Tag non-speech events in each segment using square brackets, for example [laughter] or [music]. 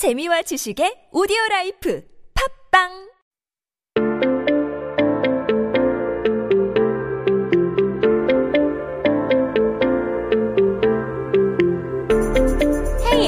재미와 지식의 오디오 라이프. 팝빵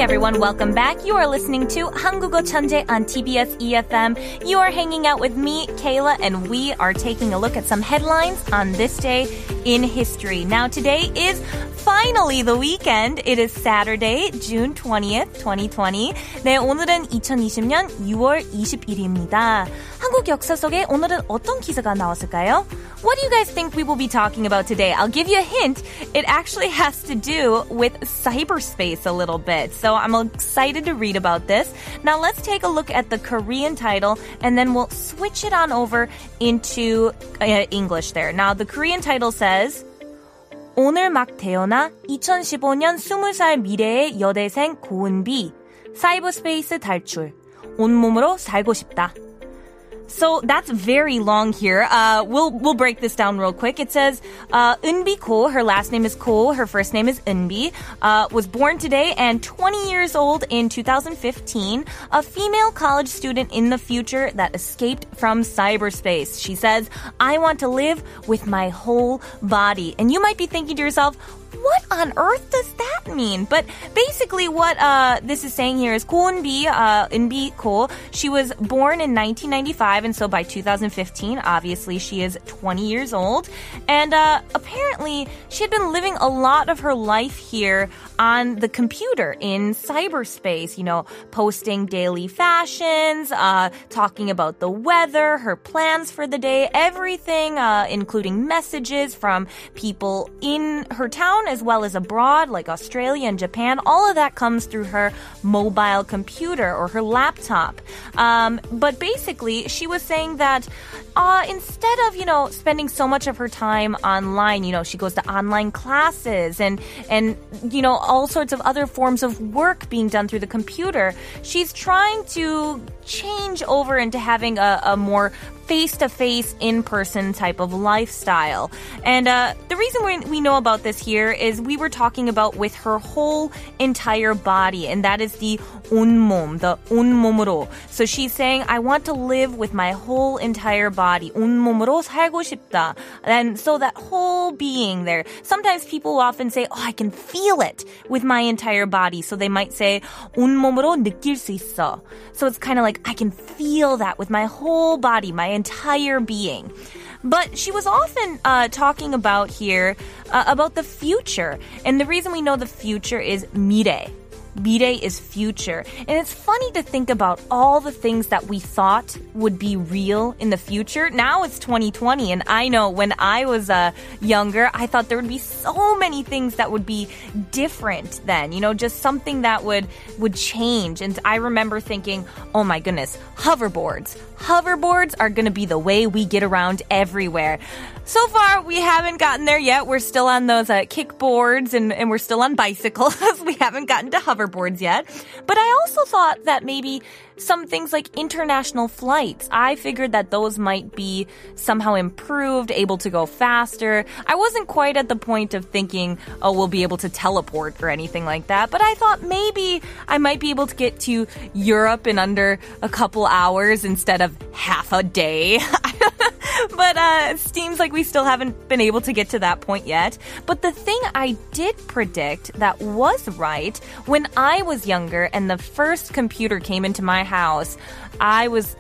everyone, welcome back. You are listening to 한국어 천재 on TBS EFM. You are hanging out with me, Kayla, and we are taking a look at some headlines on this day in history. Now today is finally the weekend. It is Saturday, June 20th, 2020. 네, 오늘은 2020년 6월 20일입니다. 한국 역사 속에 오늘은 어떤 기사가 나왔을까요? What do you guys think we will be talking about today? I'll give you a hint. It actually has to do with cyberspace a little bit. So I'm excited to read about this. Now let's take a look at the Korean title and then we'll switch it on over into uh, English there. Now the Korean title says 오늘 막 태어나 2015년 20살 미래의 여대생 고은비 사이버스페이스 탈출 온몸으로 살고 싶다. So that's very long here. Uh, we'll we'll break this down real quick. It says uh, Eunbi Ko. Her last name is Ko. Her first name is Eunbi. Uh, was born today and 20 years old in 2015. A female college student in the future that escaped from cyberspace. She says, "I want to live with my whole body." And you might be thinking to yourself, what on earth does that mean? But basically, what uh, this is saying here is Ko Eunbi, uh, Eunbi. She was born in 1995, and so by 2015, obviously she is 20 years old. And uh, apparently, she had been living a lot of her life here on the computer in cyberspace. You know, posting daily fashions, uh, talking about the weather, her plans for the day, everything, uh, including messages from people in her town as well as abroad, like Australia and Japan. All of that comes through her mobile computer or her laptop. Um, but basically, she was saying that uh, instead of you know spending so much of her time online, you know, she goes to online classes and and you know all sorts of other forms of work being done through the computer. She's trying to change over into having a, a more face to face, in person type of lifestyle. And uh, the reason we, we know about this here is we were talking about with her whole entire body, and that is the 온몸, the 온몸으로. So she's saying, I want to live with my whole entire body. 온몸으로 살고 싶다. And so that whole being there. Sometimes people often say, oh, I can feel it with my entire body. So they might say, 온몸으로 느낄 수 있어. So it's kind of like, I can feel that with my whole body, my entire being. But she was often uh, talking about here uh, about the future. And the reason we know the future is 미래 is future. And it's funny to think about all the things that we thought would be real in the future. Now it's 2020, and I know when I was uh, younger, I thought there would be so many things that would be different then. You know, just something that would would change. And I remember thinking, oh my goodness, hoverboards, Hoverboards are going to be the way we get around everywhere. So far, we haven't gotten there yet. We're still on those uh, kickboards and, and we're still on bicycles. [laughs] we haven't gotten to hoverboards yet. But I also thought that maybe some things like international flights, I figured that those might be somehow improved, able to go faster. I wasn't quite at the point of thinking, oh, we'll be able to teleport or anything like that. But I thought maybe I might be able to get to Europe in under a couple hours instead of half a day. [laughs] but uh, it seems like we still haven't been able to get to that point yet. But the thing I did predict that was right when I was younger and the first computer came into my house, I was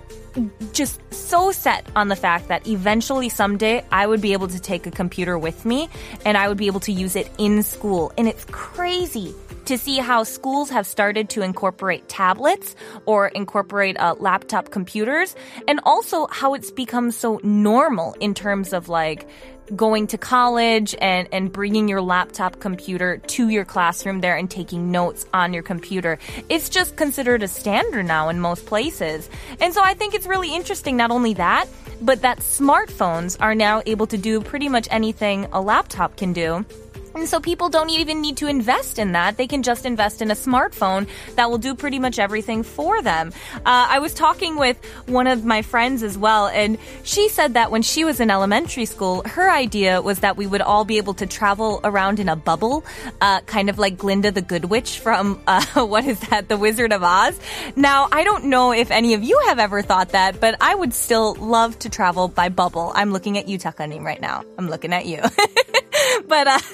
just so set on the fact that eventually someday I would be able to take a computer with me and I would be able to use it in school. And it's crazy to see how schools have started to incorporate tablets or incorporate uh, laptop computers and also how it's become so normal in terms of like going to college and, and bringing your laptop computer to your classroom there and taking notes on your computer. It's just considered a standard now in most places. And so I think it's really interesting, not only that, but that smartphones are now able to do pretty much anything a laptop can do. And so people don't even need to invest in that. They can just invest in a smartphone that will do pretty much everything for them. Uh, I was talking with one of my friends as well, and she said that when she was in elementary school, her idea was that we would all be able to travel around in a bubble, uh, kind of like Glinda the Good Witch from, uh, [laughs] what is that, The Wizard of Oz. Now, I don't know if any of you have ever thought that, but I would still love to travel by bubble. I'm looking at you, Takanim, right now. I'm looking at you. [laughs] [laughs] but uh, [laughs]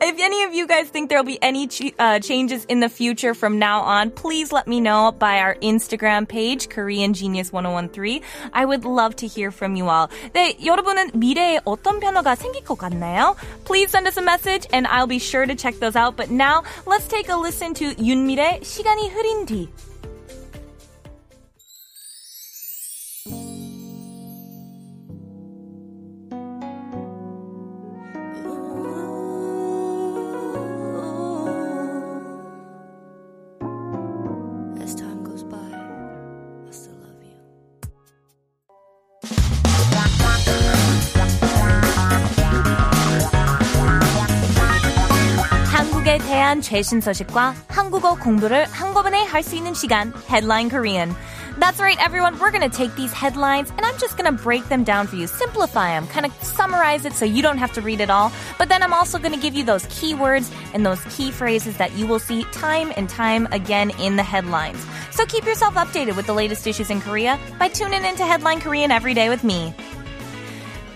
if any of you guys think there'll be any ch- uh, changes in the future from now on, please let me know by our Instagram page, Korean Genius 1013. I would love to hear from you all. 네, 여러분은 미래에 어떤 변화가 생길 것 같나요? Please send us a message and I'll be sure to check those out. But now, let's take a listen to 윤미래 시간이 흐른 뒤. 한국에 대한 최신 소식과 한국어 공부를 한꺼번에 할 수 있는 시간, Headline Korean. That's right, everyone. We're going to take these headlines and I'm just going to break them down for you, simplify them, kind of summarize it so you don't have to read it all. But then I'm also going to give you those keywords and those key phrases that you will see time and time again in the headlines. So keep yourself updated with the latest issues in Korea by tuning into Headline Korean every day with me.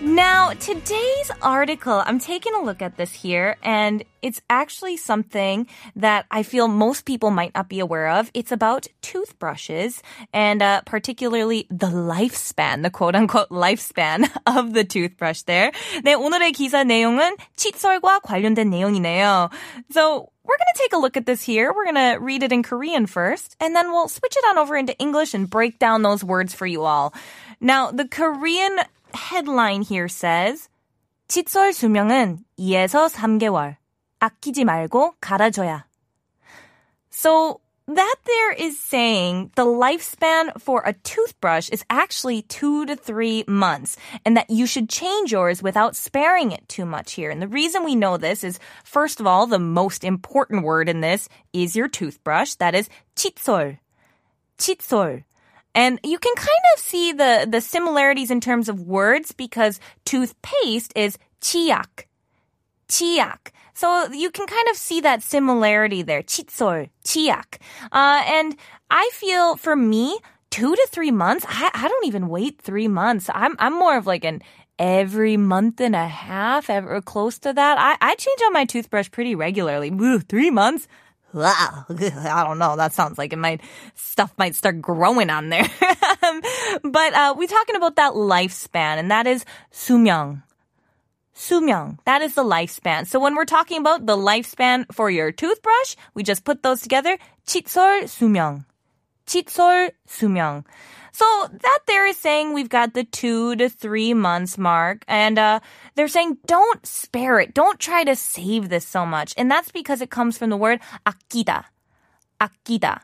Now, today's article, I'm taking a look at this here, and it's actually something that I feel most people might not be aware of. It's about toothbrushes, and uh, particularly the lifespan, the quote unquote lifespan [laughs] of the toothbrush there. 네, 오늘의 기사 내용은 칫솔과 관련된 내용이네요. So, we're going to take a look at this here. We're going to read it in Korean first, and then we'll switch it on over into English and break down those words for you all. Now, the Korean headline here says, 칫솔 수명은 2에서 3개월. 아끼지 말고 갈아줘야. So that there is saying the lifespan for a toothbrush is actually two to three months and that you should change yours without sparing it too much here. And the reason we know this is, first of all, the most important word in this is your toothbrush. That is 칫솔. 칫솔. And you can kind of see the, the similarities in terms of words because toothpaste is 치약. 치약. So you can kind of see that similarity there. 칫솔, 치약. Uh, and I feel for me, two to three months, I, I don't even wait three months. I'm, I'm more of like an every month and a half, ever close to that. I, I change out my toothbrush pretty regularly. Ooh, three months? Wow, [laughs] I don't know. That sounds like it might stuff might start growing on there. [laughs] but uh, we're talking about that lifespan, and that is 수명. 수명. That is the lifespan. So when we're talking about the lifespan for your toothbrush, we just put those together. 칫솔 수명. 칫솔 수명. So that there is saying we've got the two to three months mark, and uh, they're saying don't spare it, don't try to save this so much, and that's because it comes from the word 아끼다, 아끼다.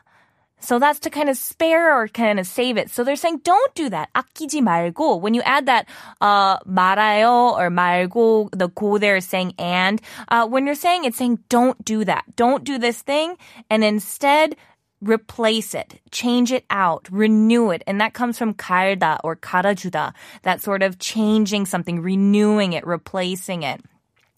So that's to kind of spare or kind of save it. So they're saying don't do that. 아끼지 말고. When you add that uh, 말아요 or 말고, the go there is saying and. Uh, when you're saying it's saying don't do that. Don't do this thing, and instead replace it, change it out, renew it. And that comes from 갈다 or 갈아주다, that sort of changing something, renewing it, replacing it.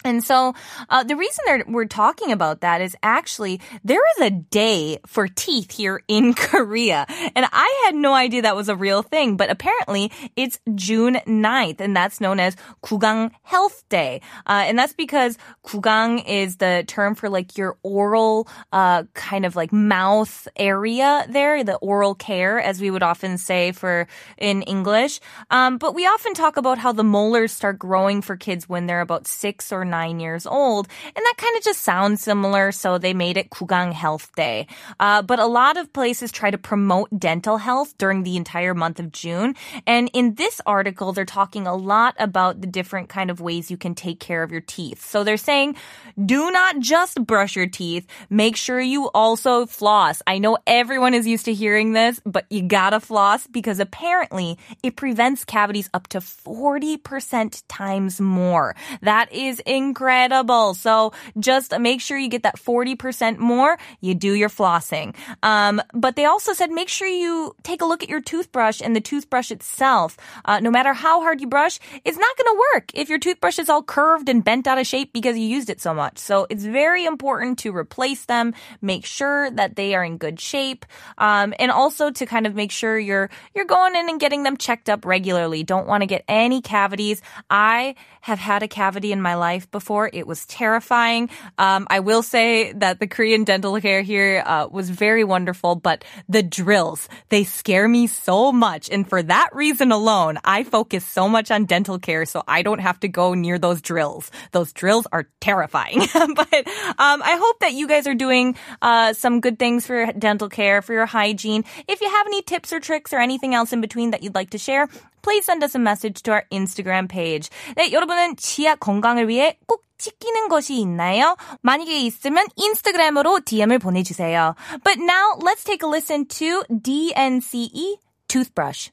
And so uh, the reason that we're talking about that is actually there is a day for teeth here in [laughs] Korea. And I had no idea that was a real thing, but apparently it's June 9th, and that's known as Kugang Health Day. Uh, and that's because Kugang is the term for like your oral uh, kind of like mouth area there, the oral care, as we would often say for in English. Um, but we often talk about how the molars start growing for kids when they're about six or nine years old. And that kind of just sounds similar, so they made it Kugang Health Day. Uh, but a lot of places try to promote dental health during the entire month of June. And in this article, they're talking a lot about the different kind of ways you can take care of your teeth. So they're saying, do not just brush your teeth. Make sure you also floss. I know everyone is used to hearing this, but you gotta floss because apparently it prevents cavities up to 40% times more. That is incredible. So just make sure you get that 40% more. You do your flossing. Um, but they also said make sure you take a look at your toothbrush and the toothbrush itself. Uh, no matter how hard you brush, it's not going to work if your toothbrush is all curved and bent out of shape because you used it so much. So it's very important to replace them, make sure that they are in good shape, um, and also to kind of make sure you're you're going in and getting them checked up regularly. Don't want to get any cavities. I have had a cavity in my life before. It was terrifying. Um, I will say that the Korean dental care here uh, was very wonderful, but the drills they scare me so much, and for that reason alone, I focus so much on dental care so I don't have to go near those drills. Those drills are terrifying. [laughs] but um, I hope that you guys are doing uh, some good things for dental care, for your hygiene. If you have any tips or tricks or anything else in between that you'd like to share, please send us a message to our Instagram page. 네, 여러분은 치아 건강을 위해 꼭 지키는 것이 있나요? 만약에 있으면 인스타그램으로 DM을 보내주세요. But now let's take a listen to DNCE Toothbrush.